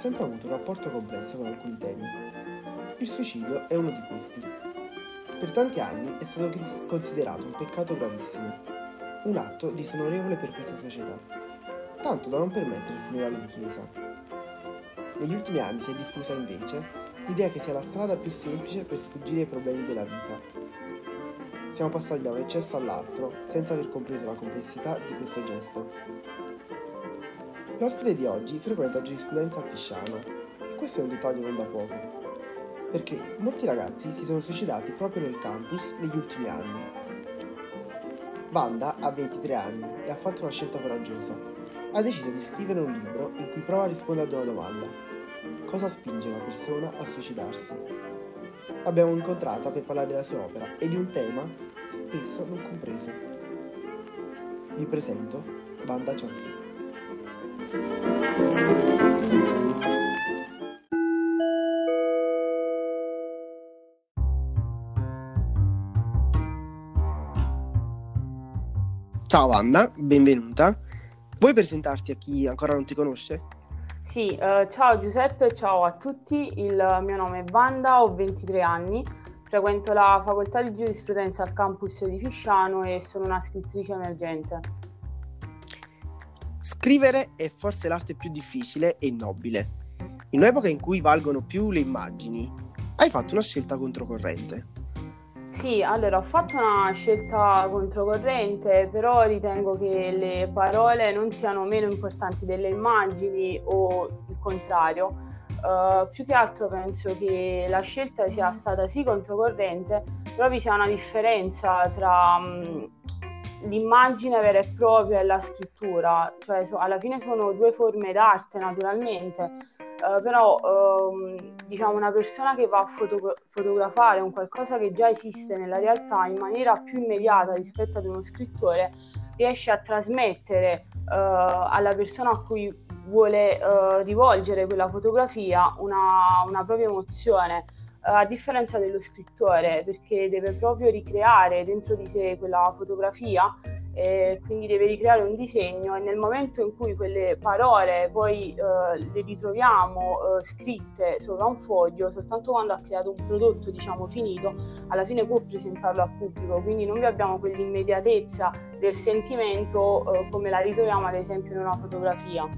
sempre avuto un rapporto complesso con alcuni temi. Il suicidio è uno di questi. Per tanti anni è stato considerato un peccato gravissimo, un atto disonorevole per questa società, tanto da non permettere il funerale in chiesa. Negli ultimi anni si è diffusa invece l'idea che sia la strada più semplice per sfuggire ai problemi della vita. Siamo passati da un eccesso all'altro senza aver compreso la complessità di questo gesto. L'ospite di oggi frequenta giurisprudenza a Fisciano e questo è un dettaglio non da poco, perché molti ragazzi si sono suicidati proprio nel campus negli ultimi anni. Banda ha 23 anni e ha fatto una scelta coraggiosa. Ha deciso di scrivere un libro in cui prova a rispondere ad una domanda. Cosa spinge una persona a suicidarsi? L'abbiamo incontrata per parlare della sua opera e di un tema spesso non compreso. Vi presento Banda Cioffi. Ciao Anna, benvenuta. Vuoi presentarti a chi ancora non ti conosce? Sì, uh, ciao Giuseppe, ciao a tutti, il mio nome è Vanda, ho 23 anni, frequento la facoltà di giurisprudenza al campus di Fisciano e sono una scrittrice emergente. Scrivere è forse l'arte più difficile e nobile. In un'epoca in cui valgono più le immagini, hai fatto una scelta controcorrente. Sì, allora ho fatto una scelta controcorrente, però ritengo che le parole non siano meno importanti delle immagini o il contrario. Uh, più che altro penso che la scelta sia stata sì controcorrente, però vi sia una differenza tra um, l'immagine vera e propria e la scrittura, cioè so, alla fine sono due forme d'arte naturalmente, eh, però ehm, diciamo una persona che va a foto- fotografare un qualcosa che già esiste nella realtà in maniera più immediata rispetto ad uno scrittore riesce a trasmettere eh, alla persona a cui vuole eh, rivolgere quella fotografia una, una propria emozione a differenza dello scrittore, perché deve proprio ricreare dentro di sé quella fotografia, eh, quindi deve ricreare un disegno e nel momento in cui quelle parole poi eh, le ritroviamo eh, scritte sopra un foglio, soltanto quando ha creato un prodotto diciamo finito, alla fine può presentarlo al pubblico, quindi non abbiamo quell'immediatezza del sentimento eh, come la ritroviamo ad esempio in una fotografia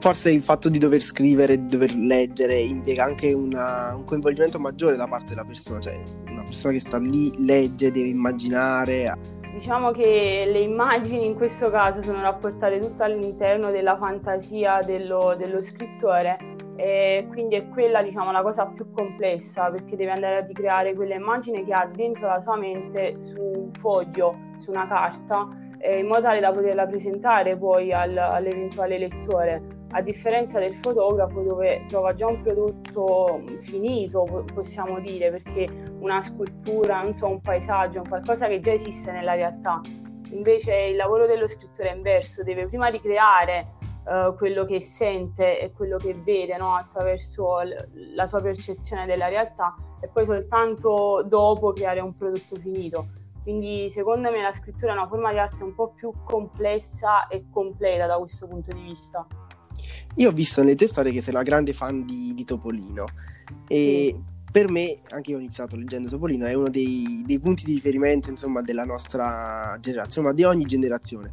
forse il fatto di dover scrivere, di dover leggere impiega anche una, un coinvolgimento maggiore da parte della persona, cioè una persona che sta lì, legge, deve immaginare. Diciamo che le immagini in questo caso sono rapportate tutto all'interno della fantasia dello, dello scrittore e quindi è quella diciamo la cosa più complessa perché deve andare a ricreare quelle immagini che ha dentro la sua mente su un foglio, su una carta eh, in modo tale da poterla presentare poi al, all'eventuale lettore a differenza del fotografo dove trova già un prodotto finito, possiamo dire, perché una scultura, so, un paesaggio, un qualcosa che già esiste nella realtà. Invece il lavoro dello scrittore è inverso, deve prima ricreare uh, quello che sente e quello che vede no? attraverso l- la sua percezione della realtà e poi soltanto dopo creare un prodotto finito. Quindi secondo me la scrittura è una forma di arte un po' più complessa e completa da questo punto di vista. Io ho visto nelle tue storie che sei una grande fan di, di Topolino e sì. per me, anche io ho iniziato leggendo Topolino, è uno dei, dei punti di riferimento insomma, della nostra generazione, ma di ogni generazione.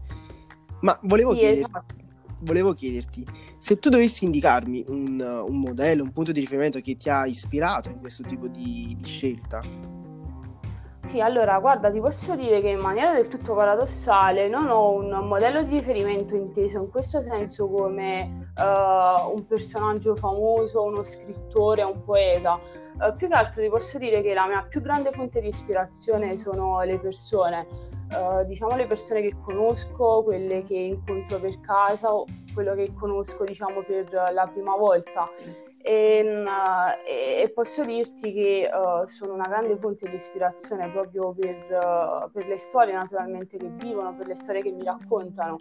Ma volevo, sì, chiederti, esatto. volevo chiederti, se tu dovessi indicarmi un, un, modello, un punto di riferimento che ti ha ispirato in questo tipo di, di scelta, sì, allora guarda, ti posso dire che in maniera del tutto paradossale non ho un modello di riferimento inteso in questo senso come uh, un personaggio famoso, uno scrittore, un poeta. Uh, più che altro ti posso dire che la mia più grande fonte di ispirazione sono le persone, uh, diciamo le persone che conosco, quelle che incontro per casa o quello che conosco diciamo per la prima volta. E, e, posso dirti che uh, sono una grande fonte di ispirazione proprio per, uh, per, le storie naturalmente che vivono, per le storie che mi raccontano.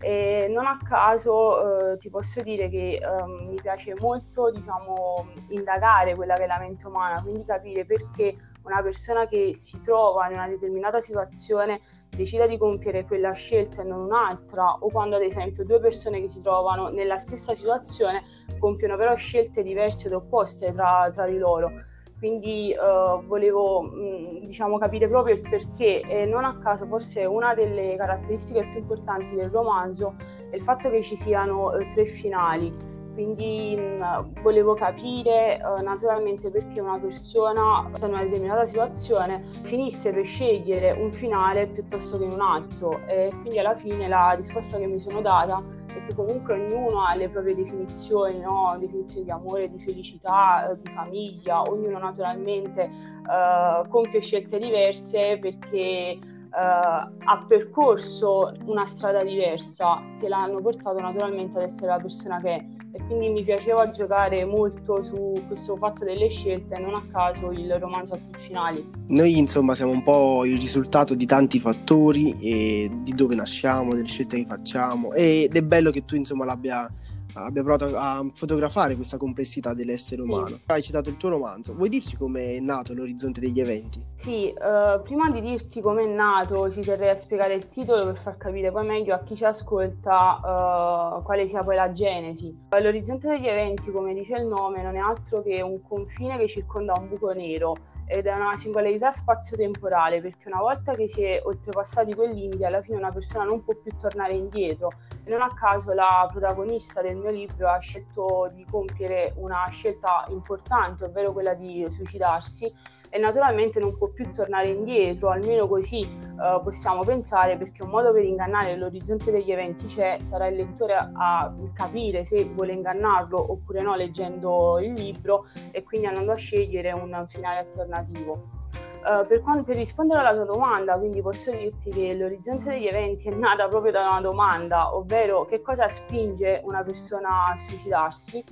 E non a caso eh, ti posso dire che eh, mi piace molto diciamo, indagare quella che è la mente umana, quindi capire perché una persona che si trova in una determinata situazione decida di compiere quella scelta e non un'altra, o quando ad esempio due persone che si trovano nella stessa situazione compiono però scelte diverse ed opposte tra, tra di loro quindi uh, volevo mh, diciamo, capire proprio il perché e non a caso forse una delle caratteristiche più importanti del romanzo è il fatto che ci siano uh, tre finali. Quindi mh, volevo capire uh, naturalmente perché una persona in una determinata situazione finisse per scegliere un finale piuttosto che un altro. E quindi alla fine la risposta che mi sono data perché comunque ognuno ha le proprie definizioni, no? definizioni di amore, di felicità, eh, di famiglia, ognuno naturalmente eh, compie scelte diverse perché ha percorso una strada diversa che l'hanno portato naturalmente ad essere la persona che è e quindi mi piaceva giocare molto su questo fatto delle scelte e non a caso il romanzo a tre finali. Noi insomma siamo un po' il risultato di tanti fattori di dove nasciamo, delle scelte che facciamo ed è bello che tu insomma l'abbia abbia provato a fotografare questa complessità dell'essere sì. umano. Hai citato il tuo romanzo, vuoi dirci come è nato l'orizzonte degli eventi? Sì, uh, prima di dirti come è nato ci terrei a spiegare il titolo per far capire poi meglio a chi ci ascolta uh, quale sia poi la genesi. L'orizzonte degli eventi, come dice il nome, non è altro che un confine che circonda un buco nero ed è una singolarità spazio-temporale perché una volta che si è oltrepassati quel limite alla fine una persona non può più tornare indietro e non a caso la protagonista del mio libro ha scelto di compiere una scelta importante ovvero quella di suicidarsi e naturalmente non può più tornare indietro almeno così eh, possiamo pensare perché un modo per ingannare l'orizzonte degli eventi c'è sarà il lettore a capire se vuole ingannarlo oppure no leggendo il libro e quindi andando a scegliere un finale alternativo. Uh, per, quanto, per, rispondere alla tua domanda, quindi posso dirti che l'orizzonte degli eventi è nata proprio da una domanda, ovvero che cosa spinge una persona a suicidarsi.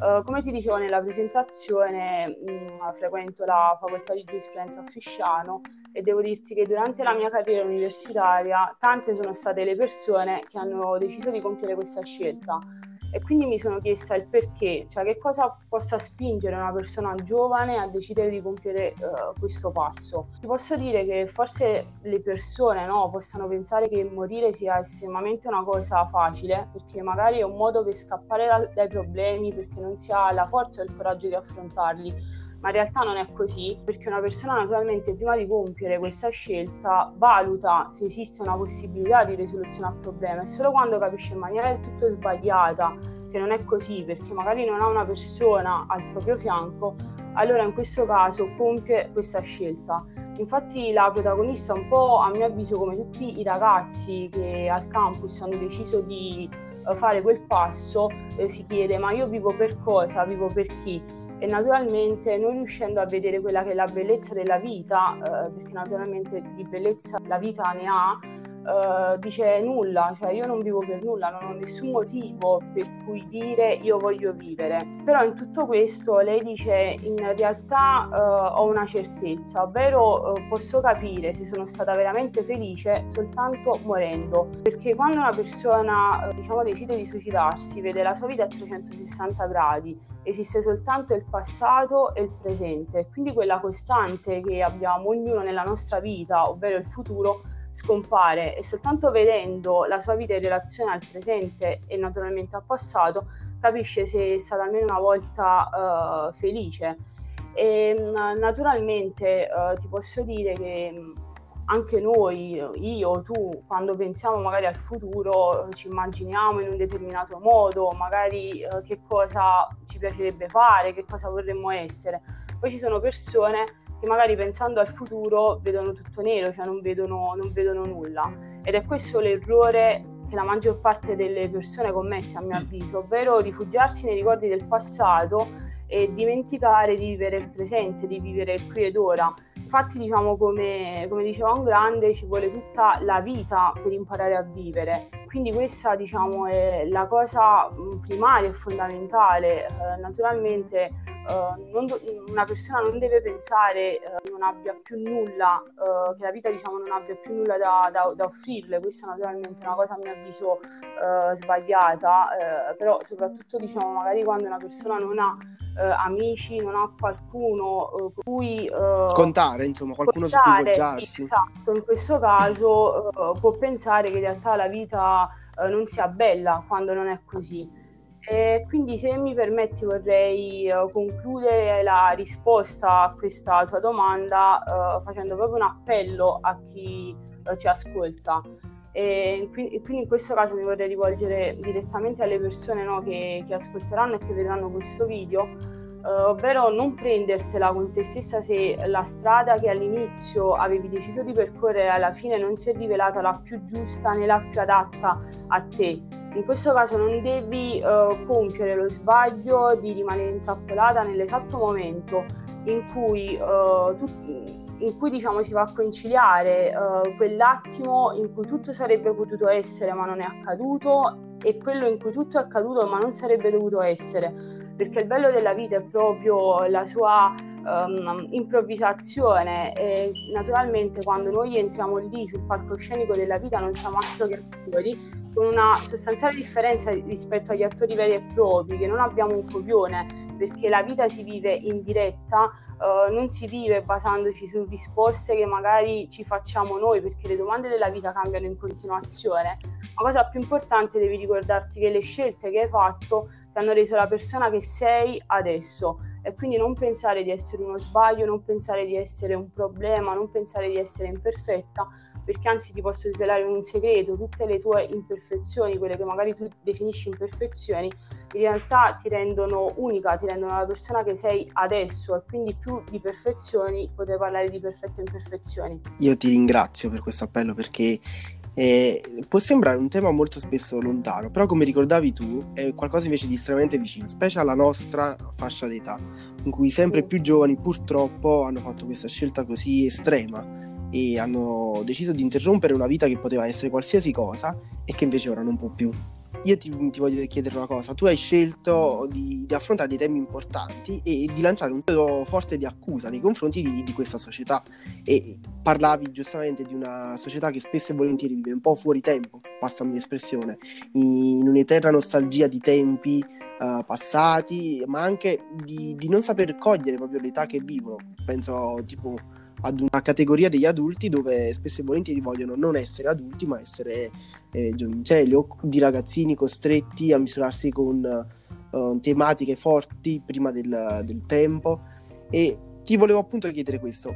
Uh, come ti dicevo nella presentazione, mh, mm, frequento la facoltà di giurisprudenza a Fisciano e devo dirti che durante la mia carriera universitaria tante sono state le persone che hanno deciso di compiere questa scelta e quindi mi sono chiesta il perché, cioè che cosa possa spingere una persona giovane a decidere di compiere uh, questo passo. Ti posso dire che forse le persone no, possano pensare che morire sia estremamente una cosa facile, perché magari è un modo per scappare da, dai problemi, perché non si ha la forza o il coraggio di affrontarli ma in realtà non è così perché una persona naturalmente prima di compiere questa scelta valuta se esiste una possibilità di risoluzione al problema. E solo quando capisce in maniera del tutto sbagliata che non è così perché magari non ha una persona al proprio fianco allora in questo caso compie questa scelta. Infatti la protagonista un po' a mio avviso come tutti i ragazzi che al campus hanno deciso di eh, fare quel passo eh, si chiede ma io vivo per cosa, vivo per chi e naturalmente non riuscendo a vedere quella che è la bellezza della vita, eh, perché naturalmente di bellezza la vita ne ha, Uh, dice nulla, cioè io non vivo per nulla, non ho nessun motivo per cui dire io voglio vivere. Però in tutto questo lei dice in realtà uh, ho una certezza, ovvero uh, posso capire se sono stata veramente felice soltanto morendo, perché quando una persona diciamo decide di suicidarsi vede la sua vita a 360 gradi, esiste soltanto il passato e il presente, quindi quella costante che abbiamo ognuno nella nostra vita, ovvero il futuro, scompare e soltanto vedendo la sua vita in relazione al presente e naturalmente al passato capisce se è stata almeno una volta uh, felice. E naturalmente uh, ti posso dire che anche noi, io, tu, quando pensiamo magari al futuro, ci immaginiamo in un determinato modo, magari uh, che cosa ci piacerebbe fare, che cosa vorremmo essere. Poi ci sono persone che magari pensando al futuro vedono tutto nero, cioè non vedono, non vedono nulla. Ed è questo l'errore che la maggior parte delle persone commette a mio avviso, ovvero rifugiarsi nei ricordi del passato e dimenticare di vivere il presente, di vivere qui ed ora. Infatti, diciamo, come, come diceva un grande, ci vuole tutta la vita per imparare a vivere. Quindi questa, diciamo, è la cosa primaria e fondamentale. Eh, naturalmente Uh, do- una persona non deve pensare uh, non abbia più nulla, uh, che la vita diciamo non abbia più nulla da, da, da offrirle, questa naturalmente è una cosa a mio avviso sbagliata, però soprattutto diciamo magari quando una persona non ha amici, non ha qualcuno cui contare, insomma qualcuno contare, su cui poggiarsi. Esatto, in questo caso può pensare che in realtà la vita non sia bella quando non è così. E quindi se mi permetti vorrei uh, concludere la risposta a questa tua domanda uh, facendo proprio un appello a chi uh, ci ascolta. E quindi, in questo caso mi vorrei rivolgere direttamente alle persone no, che, che, ascolteranno e che vedranno questo video, ovvero non prendertela con te stessa se la strada che all'inizio avevi deciso di percorrere alla fine non si è rivelata la più giusta né la più adatta a te. In questo caso non devi uh, compiere lo sbaglio di rimanere intrappolata nell'esatto momento in cui, uh, tu, in cui diciamo, si va a conciliare uh, quell'attimo in cui tutto sarebbe potuto essere ma non è accaduto e quello in cui tutto è accaduto ma non sarebbe dovuto essere, perché il bello della vita è proprio la sua um, improvvisazione e naturalmente quando noi entriamo lì sul palcoscenico della vita non siamo altro che attori con una sostanziale differenza rispetto agli attori veri e propri, che non abbiamo un copione, perché la vita si vive in diretta, uh, non si vive basandoci su risposte che magari ci facciamo noi, perché le domande della vita cambiano in continuazione. La cosa più importante devi ricordarti che le scelte che hai fatto ti hanno reso la persona che sei adesso. E quindi non pensare di essere uno sbaglio, non pensare di essere un problema, non pensare di essere imperfetta, perché anzi ti posso svelare un segreto, tutte le tue imperfezioni, quelle che magari tu definisci imperfezioni, in realtà ti rendono unica, ti rendono la persona che sei adesso. E quindi più di perfezioni potrei parlare di perfette imperfezioni. Io ti ringrazio per questo appello perché eh, può sembrare un tema molto spesso lontano, però come ricordavi tu è qualcosa invece di estremamente vicino, specie alla nostra fascia d'età, in cui sempre più giovani purtroppo hanno fatto questa scelta così estrema e hanno deciso di interrompere una vita che poteva essere qualsiasi cosa e che invece ora non può più. Io ti, ti voglio chiedere una cosa, tu hai scelto di, di, affrontare dei temi importanti e di lanciare un vedo forte di accusa nei confronti di, di, questa società e parlavi giustamente di una società che spesso e volentieri vive un po' fuori tempo, passami l'espressione, in un'eterna nostalgia di tempi uh, passati, ma anche di, di non saper cogliere proprio l'età che vivono. Penso tipo ad una categoria degli adulti dove spesso e volentieri vogliono non essere adulti ma essere eh, giovincelli o di ragazzini costretti a misurarsi con uh, tematiche forti prima del, del, tempo. E ti volevo appunto chiedere questo.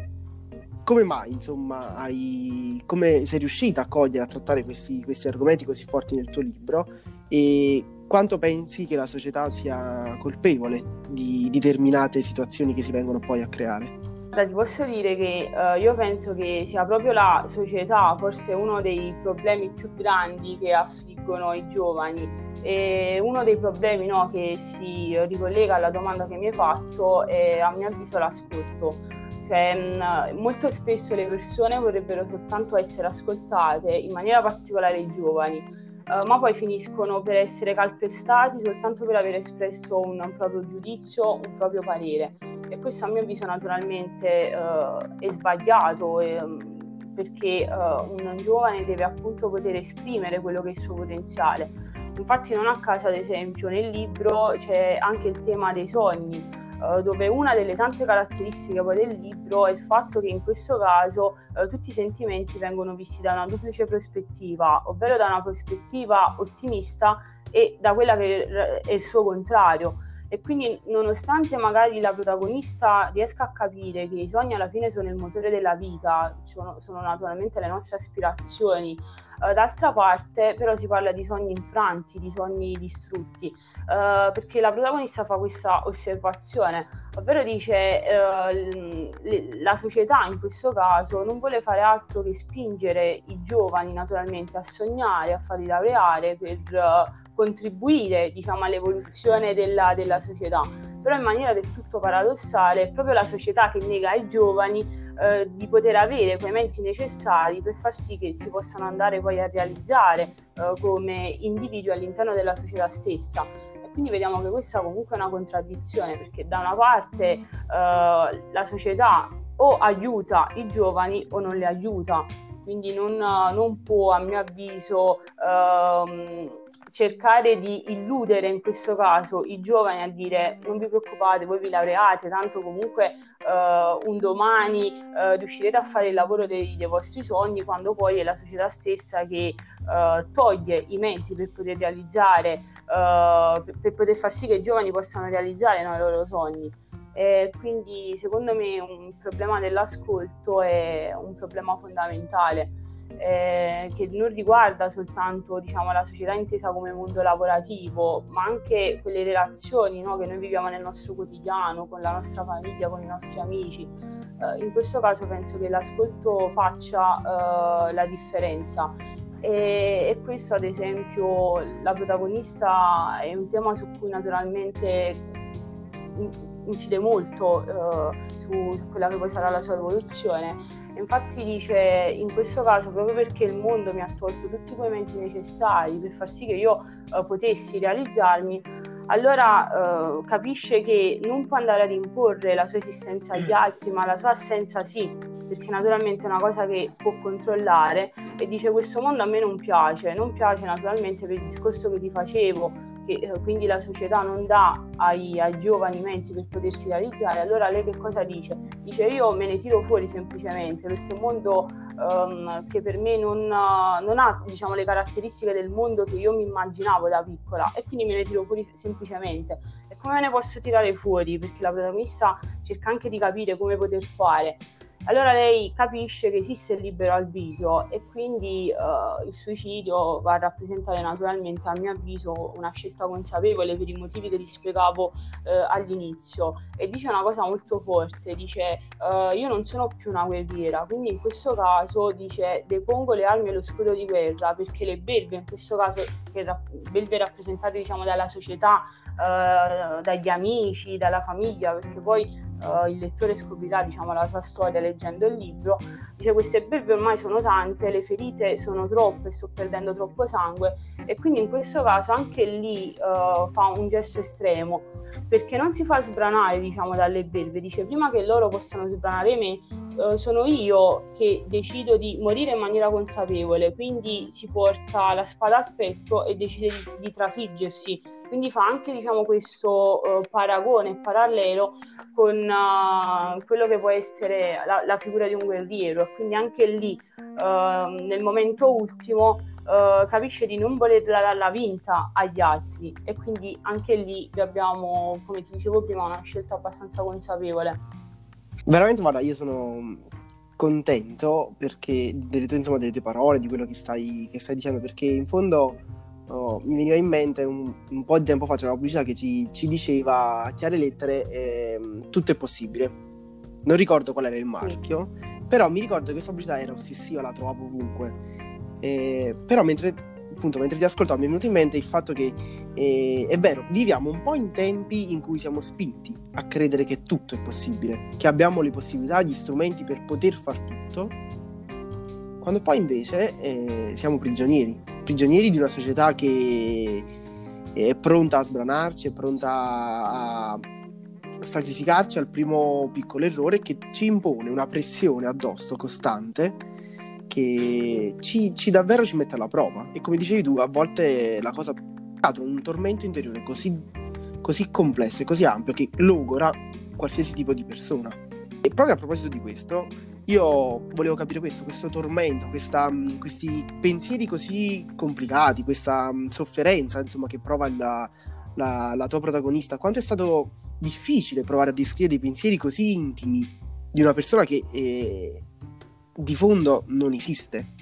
Come mai insomma hai, come sei riuscita a cogliere a trattare questi, questi argomenti così forti nel tuo libro? E quanto pensi che la società sia colpevole di determinate situazioni che si vengono poi a creare? Allora, ti posso dire che uh, io penso che sia proprio la società forse uno dei problemi più grandi che affliggono i giovani e uno dei problemi no, che si ricollega alla domanda che mi hai fatto è a mio avviso l'ascolto. Cioè, mh, molto spesso le persone vorrebbero soltanto essere ascoltate, in maniera particolare i giovani, uh, ma poi finiscono per essere calpestati soltanto per aver espresso un, un proprio giudizio, un proprio parere e questo a mio avviso naturalmente uh, è sbagliato e, perché uh, un giovane deve appunto poter esprimere quello che è il suo potenziale. Infatti non a caso ad esempio nel libro c'è anche il tema dei sogni, uh, dove una delle tante caratteristiche del libro è il fatto che in questo caso uh, tutti i sentimenti vengono visti da una duplice prospettiva, ovvero da una prospettiva ottimista e da quella che è il suo contrario e quindi nonostante magari la protagonista riesca a capire che i sogni alla fine sono il motore della vita, sono, sono naturalmente le nostre aspirazioni, uh, d'altra parte però si parla di sogni infranti, di sogni distrutti, uh, perché la protagonista fa questa osservazione, ovvero dice uh, la società in questo caso non vuole fare altro che spingere i giovani naturalmente a sognare, a farli laureare per contribuire diciamo all'evoluzione della, della società però in maniera del tutto paradossale è proprio la società che nega ai giovani eh, di poter avere quei mezzi necessari per far sì che si possano andare poi a realizzare eh, come individui all'interno della società stessa. Quindi vediamo che questa comunque è una contraddizione perché da una parte eh, la società o aiuta i giovani o non li aiuta, quindi non, non può a mio avviso ehm, cercare di illudere in questo caso i giovani a dire non vi preoccupate, voi vi laureate, tanto comunque uh, un domani uh, riuscirete a fare il lavoro dei, dei, vostri sogni, quando poi è la società stessa che uh, toglie i mezzi per poter realizzare, per, per, poter far sì che i giovani possano realizzare no, i loro sogni. E quindi secondo me un problema dell'ascolto è un problema fondamentale eh, che non riguarda soltanto diciamo, la società intesa come mondo lavorativo, ma anche quelle relazioni no, che noi viviamo nel nostro quotidiano, con la nostra famiglia, con i nostri amici. Eh, in questo caso penso che l'ascolto faccia eh, la differenza. E, e, questo ad esempio la protagonista è un tema su cui naturalmente incide molto eh, su quella che poi sarà la sua evoluzione Infatti dice in questo caso proprio perché il mondo mi ha tolto tutti quei mezzi necessari per far sì che io eh, potessi realizzarmi, allora eh, capisce che non può andare ad imporre la sua esistenza agli altri, ma la sua assenza sì, perché naturalmente è una cosa che può controllare e dice questo mondo a me non piace, non piace naturalmente per il discorso che ti facevo che eh, quindi la società non dà ai, ai, giovani mezzi per potersi realizzare, allora lei che cosa dice? Dice io me ne tiro fuori semplicemente perché un mondo um, che per me non, non ha diciamo, le caratteristiche del mondo che io mi immaginavo da piccola e quindi me ne tiro fuori semplicemente. E come me ne posso tirare fuori? Perché la protagonista cerca anche di capire come poter fare. Allora lei capisce che esiste il libero arbitrio e quindi uh, il suicidio va a rappresentare naturalmente, a mio avviso, una scelta consapevole per i motivi che ti spiegavo uh, all'inizio. E dice una cosa molto forte, dice uh, io non sono più una guerriera, quindi in questo caso dice depongo le armi e lo scudo di guerra perché le belve, in questo caso che belve rappresentate diciamo dalla società, dagli amici, dalla famiglia, perché poi uh, il lettore scoprirà diciamo, la sua storia leggendo il libro, dice queste belve ormai sono tante, le ferite sono troppe, sto perdendo troppo sangue. E quindi in questo caso anche lì uh, fa un gesto estremo perché non si fa sbranare diciamo, dalle belve, dice prima che loro possano sbranare me uh, sono io che decido di morire in maniera consapevole, quindi si porta la spada al petto e decide di, di trafiggersi. Quindi fa anche diciamo, questo uh, paragone parallelo con uh, quello che può essere la, la, figura di un guerriero. E quindi anche lì uh, nel momento ultimo capisce di non voler dare la vinta agli altri. E quindi anche lì abbiamo, come ti dicevo prima, una scelta abbastanza consapevole. Veramente, guarda, io sono contento perché delle tue, insomma, delle tue parole, di quello che stai, che stai dicendo, perché in fondo Oh, mi veniva in mente un, un, po' di tempo fa c'era una pubblicità che ci, ci diceva a chiare lettere eh, tutto è possibile. Non ricordo qual era il marchio, però mi ricordo che questa pubblicità era ossessiva, la trovavo ovunque. Eh, però mentre, appunto, mentre ti ascoltavo mi è venuto in mente il fatto che eh, è vero, viviamo un po' in tempi in cui siamo spinti a credere che tutto è possibile, che abbiamo le possibilità, gli strumenti per poter far tutto, quando poi invece eh, siamo prigionieri prigionieri di una società che è pronta a sbranarci, è pronta a sacrificarci al primo piccolo errore che ci impone una pressione addosso costante che ci, ci davvero ci mette alla prova. E come dicevi tu, a volte la cosa ha un tormento interiore così, così complesso e così ampio che logora qualsiasi tipo di persona. E proprio a proposito di questo, io volevo capire questo, questo tormento, questa, mm, questi pensieri così complicati, questa mm, sofferenza insomma, che prova la, la, la tua protagonista. Quanto è stato difficile provare a descrivere dei pensieri così intimi di una persona che eh, di fondo non esiste?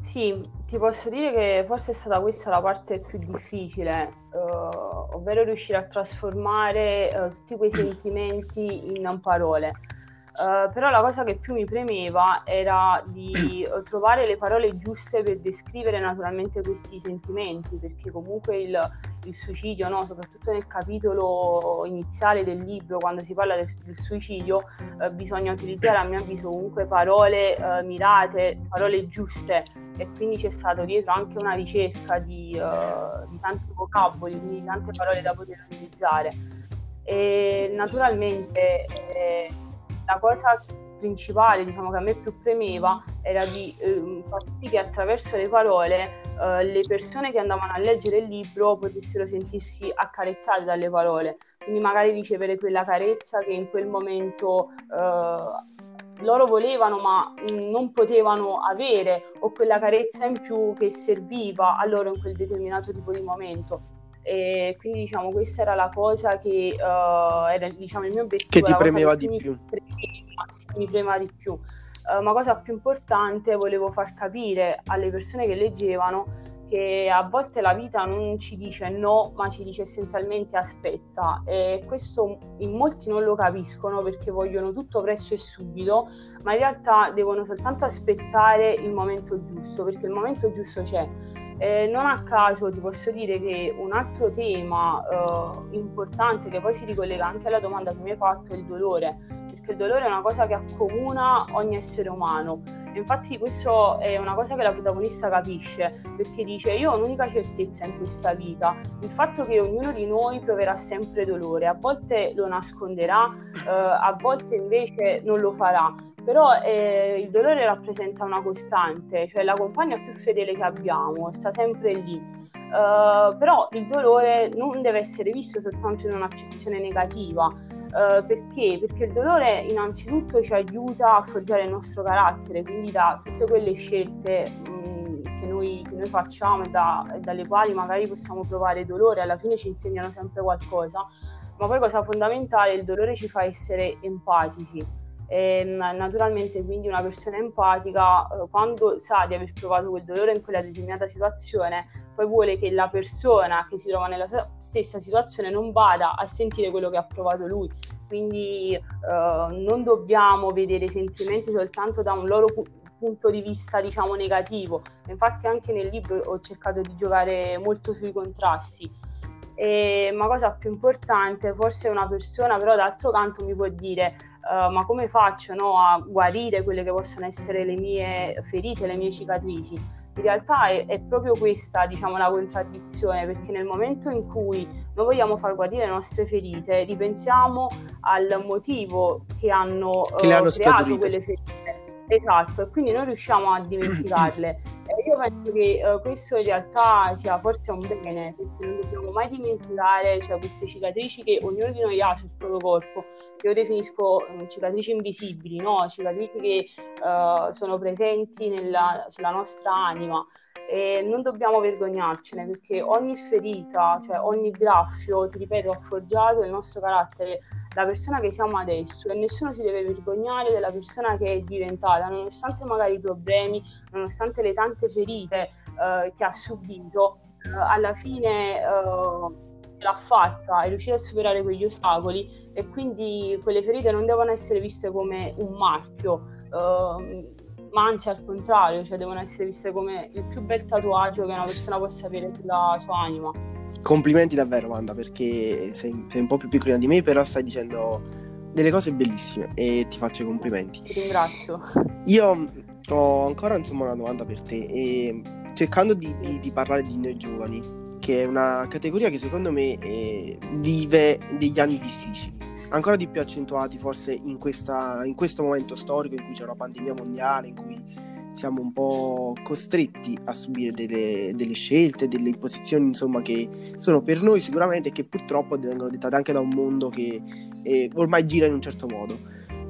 Sì, ti posso dire che forse è stata questa la parte più difficile, uh, ovvero riuscire a trasformare uh, tutti quei sentimenti in parole Uh, però la cosa che più mi premeva era di trovare le parole giuste per descrivere naturalmente questi sentimenti, perché comunque il, il suicidio, no? soprattutto nel capitolo iniziale del libro, quando si parla del, del suicidio, uh, bisogna utilizzare a mio avviso comunque parole uh, mirate, parole giuste e quindi c'è stato dietro anche una ricerca di, di tanti vocaboli, quindi di tante parole da poter utilizzare. E naturalmente eh, la cosa principale, diciamo che a me più premeva, era di eh, far sì che attraverso le parole eh, le persone che andavano a leggere il libro potessero sentirsi accarezzate dalle parole, quindi magari ricevere quella carezza che in quel momento eh, loro volevano ma non potevano avere o quella carezza in più che serviva a loro in quel determinato tipo di momento e quindi diciamo questa era la cosa che uh, era diciamo il mio obiettivo che ti premeva di mi più. premeva, sì, mi premeva di più. Uh, ma cosa più importante volevo far capire alle persone che leggevano che a volte la vita non ci dice no, ma ci dice essenzialmente aspetta. E questo in molti non lo capiscono perché vogliono tutto presto e subito, ma in realtà devono soltanto aspettare il momento giusto, perché il momento giusto c'è. Eh, non a caso ti posso dire che un altro tema eh, importante che poi si ricollega anche alla domanda che mi hai fatto è il dolore, perché il dolore è una cosa che accomuna ogni essere umano. Infatti questo è una cosa che la protagonista capisce, perché dice io ho un'unica certezza in questa vita, il fatto che ognuno di noi proverà sempre dolore, a volte lo nasconderà, eh, a volte invece non lo farà, però eh, il dolore rappresenta una costante, cioè la compagna più fedele che abbiamo, sta sempre lì. Uh, però il dolore non deve essere visto soltanto in un'accezione negativa, Uh, perché? Perché il dolore innanzitutto ci aiuta a forgiare il nostro carattere, quindi da tutte quelle scelte mh, mm, che, noi, che, noi, facciamo e, da, e, dalle quali magari possiamo provare dolore, alla fine ci insegnano sempre qualcosa, ma poi cosa fondamentale, il dolore ci fa essere empatici e naturalmente quindi una persona empatica eh, quando sa di aver provato quel dolore in quella determinata situazione poi vuole che la persona che si trova nella stessa situazione non vada a sentire quello che ha provato lui. Quindi eh, non dobbiamo vedere i sentimenti soltanto da un loro punto di vista diciamo negativo. Infatti anche nel libro ho cercato di giocare molto sui contrasti e, ma cosa più importante, forse una persona però d'altro canto mi può dire uh, ma come faccio no, a guarire quelle che possono essere le mie ferite, le mie cicatrici? In realtà è, è, proprio questa, diciamo, la contraddizione, perché nel momento in cui noi vogliamo far guarire le nostre ferite, ripensiamo al motivo che hanno, che uh, hanno creato quelle ferite Esatto, e quindi non riusciamo a dimenticarle. Io penso che uh, questo in realtà sia forse un bene, perché non dobbiamo mai dimenticare cioè, queste cicatrici che ognuno di noi ha sul proprio corpo. Io definisco um, cicatrici invisibili, no? cicatrici che uh, sono presenti nella, sulla nostra anima e non dobbiamo vergognarcene perché ogni ferita, cioè ogni graffio, ti ripeto, ha forgiato il nostro carattere, la persona che siamo adesso e nessuno si deve vergognare della persona che è diventata, nonostante magari i problemi, nonostante le tante ferite eh, che ha subito, eh, alla fine eh, l'ha fatta, è riuscita a superare quegli ostacoli e quindi quelle ferite non devono essere viste come un marchio. Uh, ma anzi al contrario, cioè devono essere viste come il più bel tatuaggio che una persona possa avere sulla sua anima. Complimenti davvero, Wanda, perché sei, sei un po' più piccolina di me, però stai dicendo delle cose bellissime e ti faccio i complimenti. Ti ringrazio. Io ho ancora insomma una domanda per te e cercando di, di, di parlare di noi giovani, che è una categoria che secondo me eh, vive degli anni difficili ancora di più accentuati forse in, questa, in questo momento storico in cui c'è una pandemia mondiale, in cui siamo un po' costretti a subire delle, delle, scelte, delle imposizioni, insomma, che sono per noi sicuramente e che purtroppo vengono dettate anche da un mondo che eh, ormai gira in un certo modo.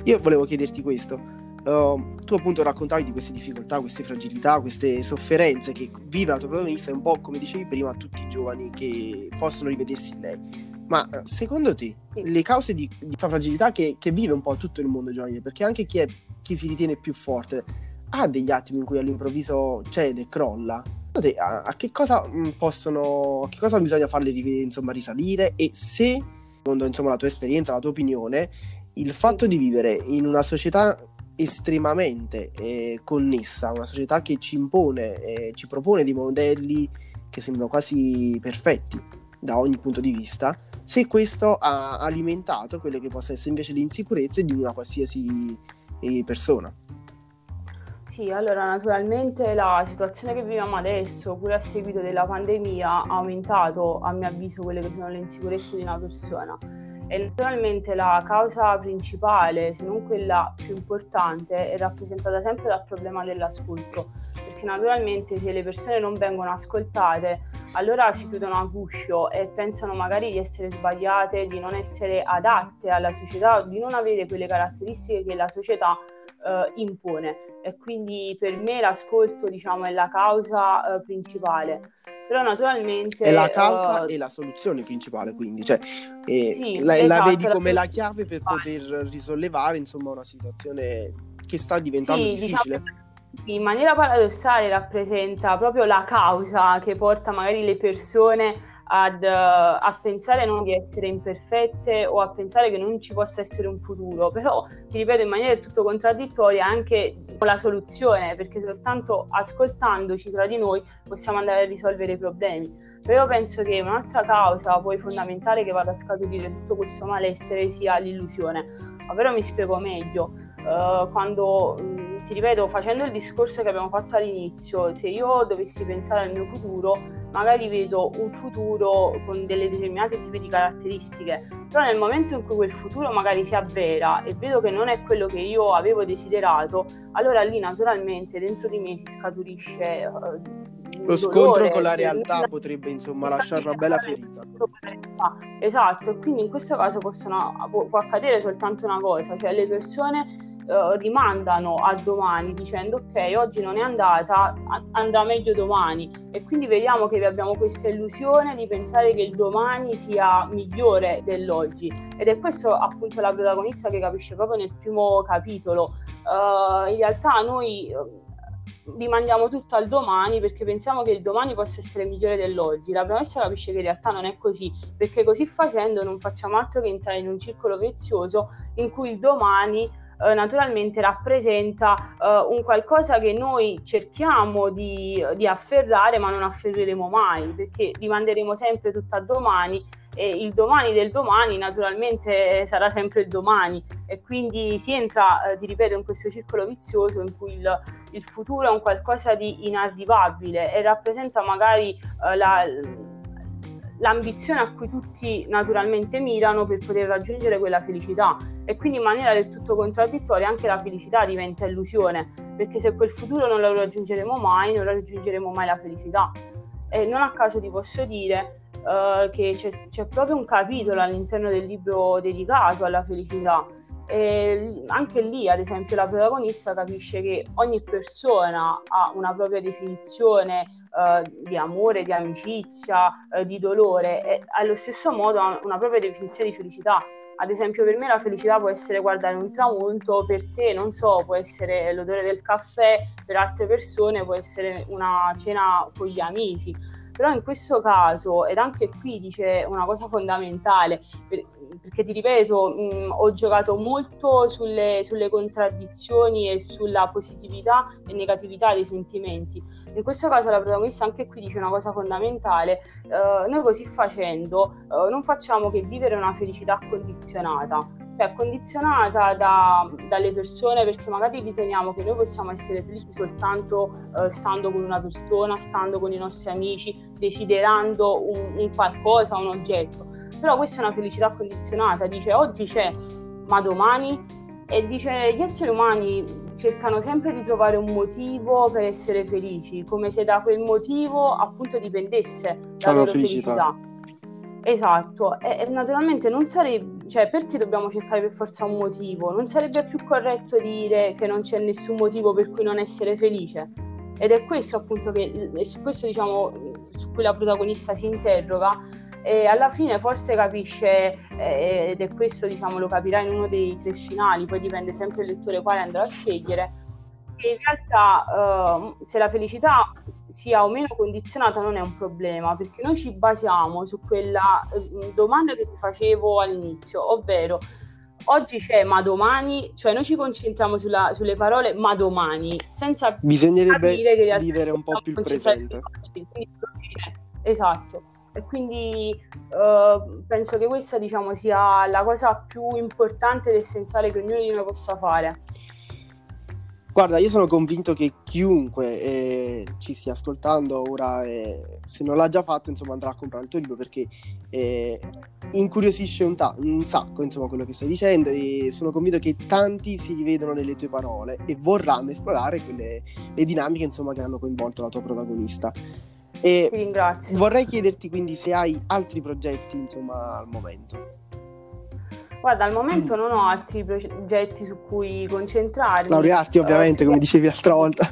Io volevo chiederti questo. Uh, tu appunto raccontavi di queste difficoltà, queste fragilità, queste sofferenze che vive la tua protagonista e un po' come dicevi prima tutti i giovani che possono rivedersi in lei. Ma eh, secondo te le cause di, di questa fragilità che, che, vive un po' tutto il mondo giovanile, perché anche chi, è, chi si ritiene più forte ha degli attimi in cui all'improvviso cede, crolla. Te, a, a, che cosa mm, possono, a che cosa bisogna farle insomma, risalire e se, secondo insomma, la tua esperienza, la tua opinione, il fatto di vivere in una società estremamente eh, connessa, una società che ci impone, eh, ci propone dei modelli che sembrano quasi perfetti da ogni punto di vista, se questo ha alimentato quelle che possono essere invece le insicurezze di una qualsiasi eh, persona. Sì, allora naturalmente la situazione che viviamo adesso, pure a seguito della pandemia, ha aumentato a mio avviso quelle che sono le insicurezze di una persona. E naturalmente la causa principale, se non quella più importante, è rappresentata sempre dal problema dell'ascolto, perché naturalmente se le persone non vengono ascoltate, allora si chiudono a guscio e pensano magari di essere sbagliate, di non essere adatte alla società, di non avere quelle caratteristiche che la società eh, impone. E quindi per me l'ascolto diciamo è la causa eh, principale. Però naturalmente è la causa uh, e la soluzione principale quindi cioè, eh, sì, la, esatto, la, vedi come la chiave per poter risollevare insomma una situazione che sta diventando sì, difficile. diciamo in maniera paradossale rappresenta proprio la causa che porta magari le persone ad, uh, a pensare non di essere imperfette o a pensare che non ci possa essere un futuro, però ti ripeto in maniera del tutto contraddittoria anche la soluzione, perché soltanto ascoltandoci tra di noi possiamo andare a risolvere i problemi. Però penso che un'altra causa poi fondamentale che vada a scaturire tutto questo malessere sia l'illusione. Ovvero mi spiego meglio, uh, quando mh, ti ripeto, facendo il discorso che abbiamo fatto all'inizio, se io dovessi pensare al mio futuro, magari vedo un futuro con delle determinate tipi di caratteristiche, però nel momento in cui quel futuro magari si avvera e vedo che non è quello che io avevo desiderato, allora lì naturalmente dentro di me si scaturisce uh, lo scontro con la realtà potrebbe insomma lasciare una bella ferita. Esatto, quindi in questo caso possono, può accadere soltanto una cosa, cioè le persone uh, rimandano a domani dicendo ok oggi non è andata, andrà meglio domani e quindi vediamo che abbiamo questa illusione di pensare che il domani sia migliore dell'oggi ed è questo appunto la protagonista che capisce proprio nel primo capitolo. Uh, in realtà noi rimandiamo tutto al domani perché pensiamo che il domani possa essere migliore dell'oggi. La promessa capisce che in realtà non è così, perché così facendo non facciamo altro che entrare in un circolo prezioso in cui il domani eh, naturalmente rappresenta eh, un qualcosa che noi cerchiamo di, di, afferrare ma non afferreremo mai perché rimanderemo sempre tutto a domani e il domani del domani naturalmente sarà sempre il domani. E quindi si entra, eh, ti ripeto, in questo circolo vizioso in cui il, il, futuro è un qualcosa di inarrivabile e rappresenta magari eh, la l'ambizione a cui tutti naturalmente mirano per poter raggiungere quella felicità. E quindi in maniera del tutto contraddittoria anche la felicità diventa illusione perché se quel futuro non lo raggiungeremo mai non raggiungeremo mai la felicità. E non a caso ti posso dire uh, che c'è, c'è proprio un capitolo all'interno del libro dedicato alla felicità. E anche lì, ad esempio, la protagonista capisce che ogni persona ha una propria definizione uh, di amore, di amicizia, uh, di dolore e allo stesso modo ha una propria definizione di felicità. Ad esempio, per me la felicità può essere guardare un tramonto, per te, non so, può essere l'odore del caffè, per altre persone può essere una cena con gli amici. Però in questo caso, ed anche qui dice una cosa fondamentale, per, perché ti ripeto, mh, ho giocato molto sulle, sulle, contraddizioni e sulla positività e negatività dei sentimenti. In questo caso la protagonista anche qui dice una cosa fondamentale, uh, noi così facendo uh, non facciamo che vivere una felicità condizionata, cioè condizionata da, dalle persone perché magari riteniamo che noi possiamo essere felici soltanto uh, stando con una persona, stando con i nostri amici, desiderando un, un qualcosa, un oggetto però questa è una felicità condizionata, dice oggi c'è, ma domani? E dice gli esseri umani cercano sempre di trovare un motivo per essere felici, come se da quel motivo appunto dipendesse la loro felicità. felicità. Esatto, e, e, naturalmente non sarebbe, cioè perché dobbiamo cercare per forza un motivo? Non sarebbe più corretto dire che non c'è nessun motivo per cui non essere felice? Ed è questo appunto che, su questo diciamo, su cui la protagonista si interroga, e alla fine forse capisce, eh, ed è questo diciamo lo capirà in uno dei tre finali, poi dipende sempre il lettore quale andrà a scegliere, che in realtà eh, se la felicità sia o meno condizionata non è un problema, perché noi ci basiamo su quella eh, domanda che ti facevo all'inizio, ovvero oggi c'è ma domani, cioè noi ci concentriamo sulla, sulle parole ma domani, senza Bisognerebbe vivere un po' più il presente. Esatto. E quindi uh, penso che questa diciamo, sia la cosa più importante ed essenziale che ognuno di noi possa fare. Guarda, io sono convinto che chiunque eh, ci stia ascoltando ora, eh, se non l'ha già fatto, insomma, andrà a comprare il tuo libro perché eh, incuriosisce un, ta- un, sacco, insomma, quello che stai dicendo e sono convinto che tanti si rivedono nelle tue parole e vorranno esplorare quelle le dinamiche, insomma, che hanno coinvolto la tua protagonista. E Ti ringrazio. Vorrei chiederti quindi se hai altri progetti, insomma, al momento. Guarda, al momento non ho altri progetti su cui concentrarmi. Laurearti, ovviamente, uh, come dicevi l'altra volta.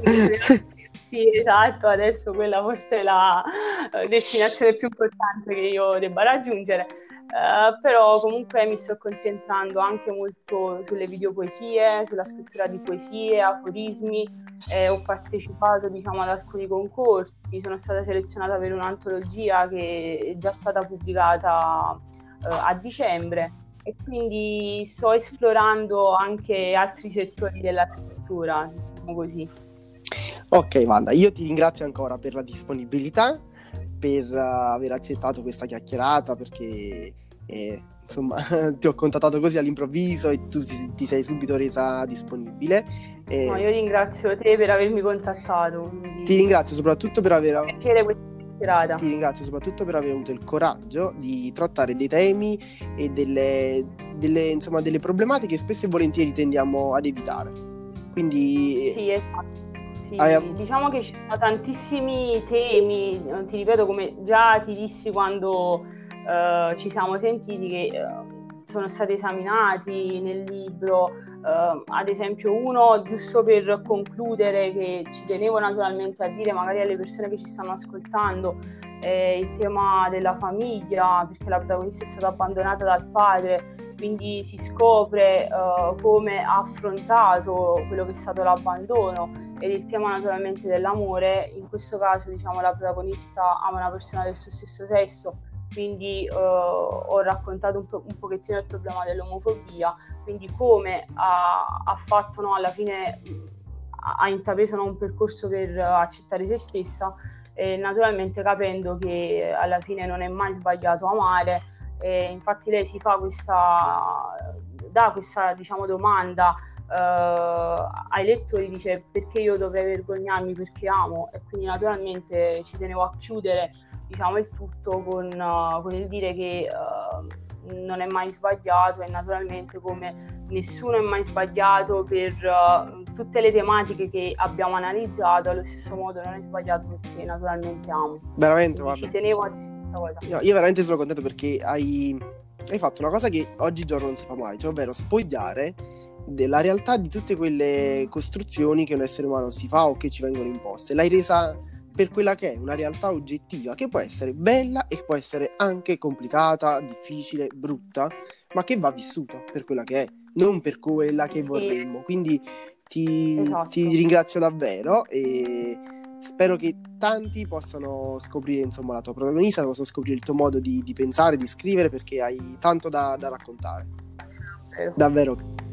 Sì, esatto, adesso quella forse è la uh, destinazione più importante che io debba raggiungere, uh, però comunque mi sto concentrando anche molto sulle videopoesie, sulla scrittura di poesie, aforismi, eh, ho partecipato diciamo ad alcuni concorsi, sono stata selezionata per un'antologia che è già stata pubblicata a dicembre e quindi sto esplorando anche altri settori della scrittura, diciamo così. Ok, Wanda, io ti ringrazio ancora per la disponibilità, per uh, aver accettato questa chiacchierata, perché eh, insomma ti ho contattato così all'improvviso e tu ti, ti sei subito resa disponibile. E... No, io ringrazio te per avermi contattato. Quindi... Ti ringrazio soprattutto per aver... Piacere chiacchierata. Ti ringrazio soprattutto per aver avuto il coraggio di trattare dei temi e delle, delle, insomma, delle problematiche che spesso e volentieri tendiamo ad evitare. Quindi... Sì, esatto. Sì, hai... Diciamo che ci sono tantissimi temi, ti ripeto come già ti dissi quando uh, ci siamo sentiti che uh, sono stati esaminati nel libro, eh, ad esempio uno giusto per concludere che ci tenevo naturalmente a dire magari alle persone che ci stanno ascoltando, è il tema della famiglia, perché la protagonista è stata abbandonata dal padre, quindi si scopre uh, come ha affrontato quello che è stato l'abbandono ed il tema naturalmente dell'amore, in questo caso diciamo la protagonista ama una persona del suo stesso sesso quindi uh, ho raccontato un, po- un, pochettino il problema dell'omofobia, quindi come ha, ha fatto no, alla fine ha intrapreso no, un percorso per accettare se stessa naturalmente capendo che alla fine non è mai sbagliato amare e infatti lei si fa questa dà questa diciamo, domanda uh, ai lettori dice perché io dovrei vergognarmi perché amo e quindi naturalmente ci tenevo a chiudere diciamo il tutto con, uh, con il dire che uh, non è mai sbagliato e naturalmente come nessuno è mai sbagliato per uh, tutte le tematiche che abbiamo analizzato, allo stesso modo non è sbagliato perché naturalmente amo. Veramente, guarda. Ci tenevo a questa cosa. Io, io veramente sono contento perché hai, hai fatto una cosa che oggigiorno non si fa mai, cioè ovvero spogliare della realtà di tutte quelle costruzioni che un essere umano si fa o che ci vengono imposte. L'hai resa per quella che è una realtà oggettiva che può essere bella e può essere anche complicata, difficile, brutta, ma che va vissuta per quella che è, non per quella che vorremmo. Quindi ti, esatto. ti ringrazio davvero e spero che tanti possano scoprire insomma, la tua protagonista, possano scoprire il tuo modo di, di pensare, di scrivere, perché hai tanto da, da raccontare. Davvero. davvero.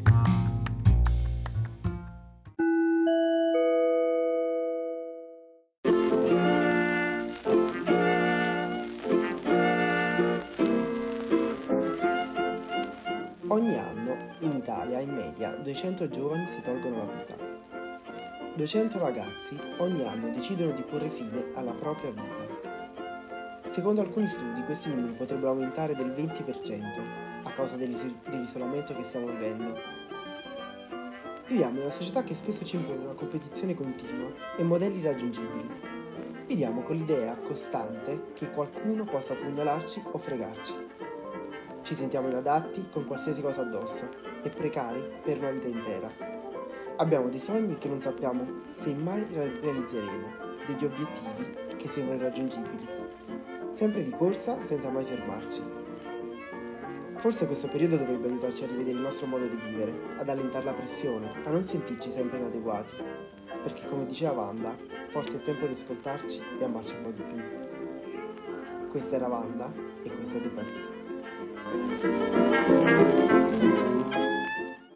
Ogni anno in Italia in media 200 giovani si tolgono la vita. 200 ragazzi ogni anno decidono di porre fine alla propria vita. Secondo alcuni studi questi numeri potrebbero aumentare del 20% a causa dell'isolamento che stiamo vivendo. Viviamo in una società che spesso ci impone una competizione continua e modelli irraggiungibili. Viviamo con l'idea costante che qualcuno possa pugnalarci o fregarci ci sentiamo inadatti con qualsiasi cosa addosso e precari per una vita intera. Abbiamo dei sogni che non sappiamo se mai realizzeremo, degli obiettivi che sembrano irraggiungibili. Sempre di corsa senza mai fermarci. Forse questo periodo dovrebbe aiutarci a rivedere il nostro modo di vivere, ad allentare la pressione, a non sentirci sempre inadeguati. Perché come diceva Wanda, forse è tempo di ascoltarci e amarci un po' di più. Questa era Wanda e questo è The Pet.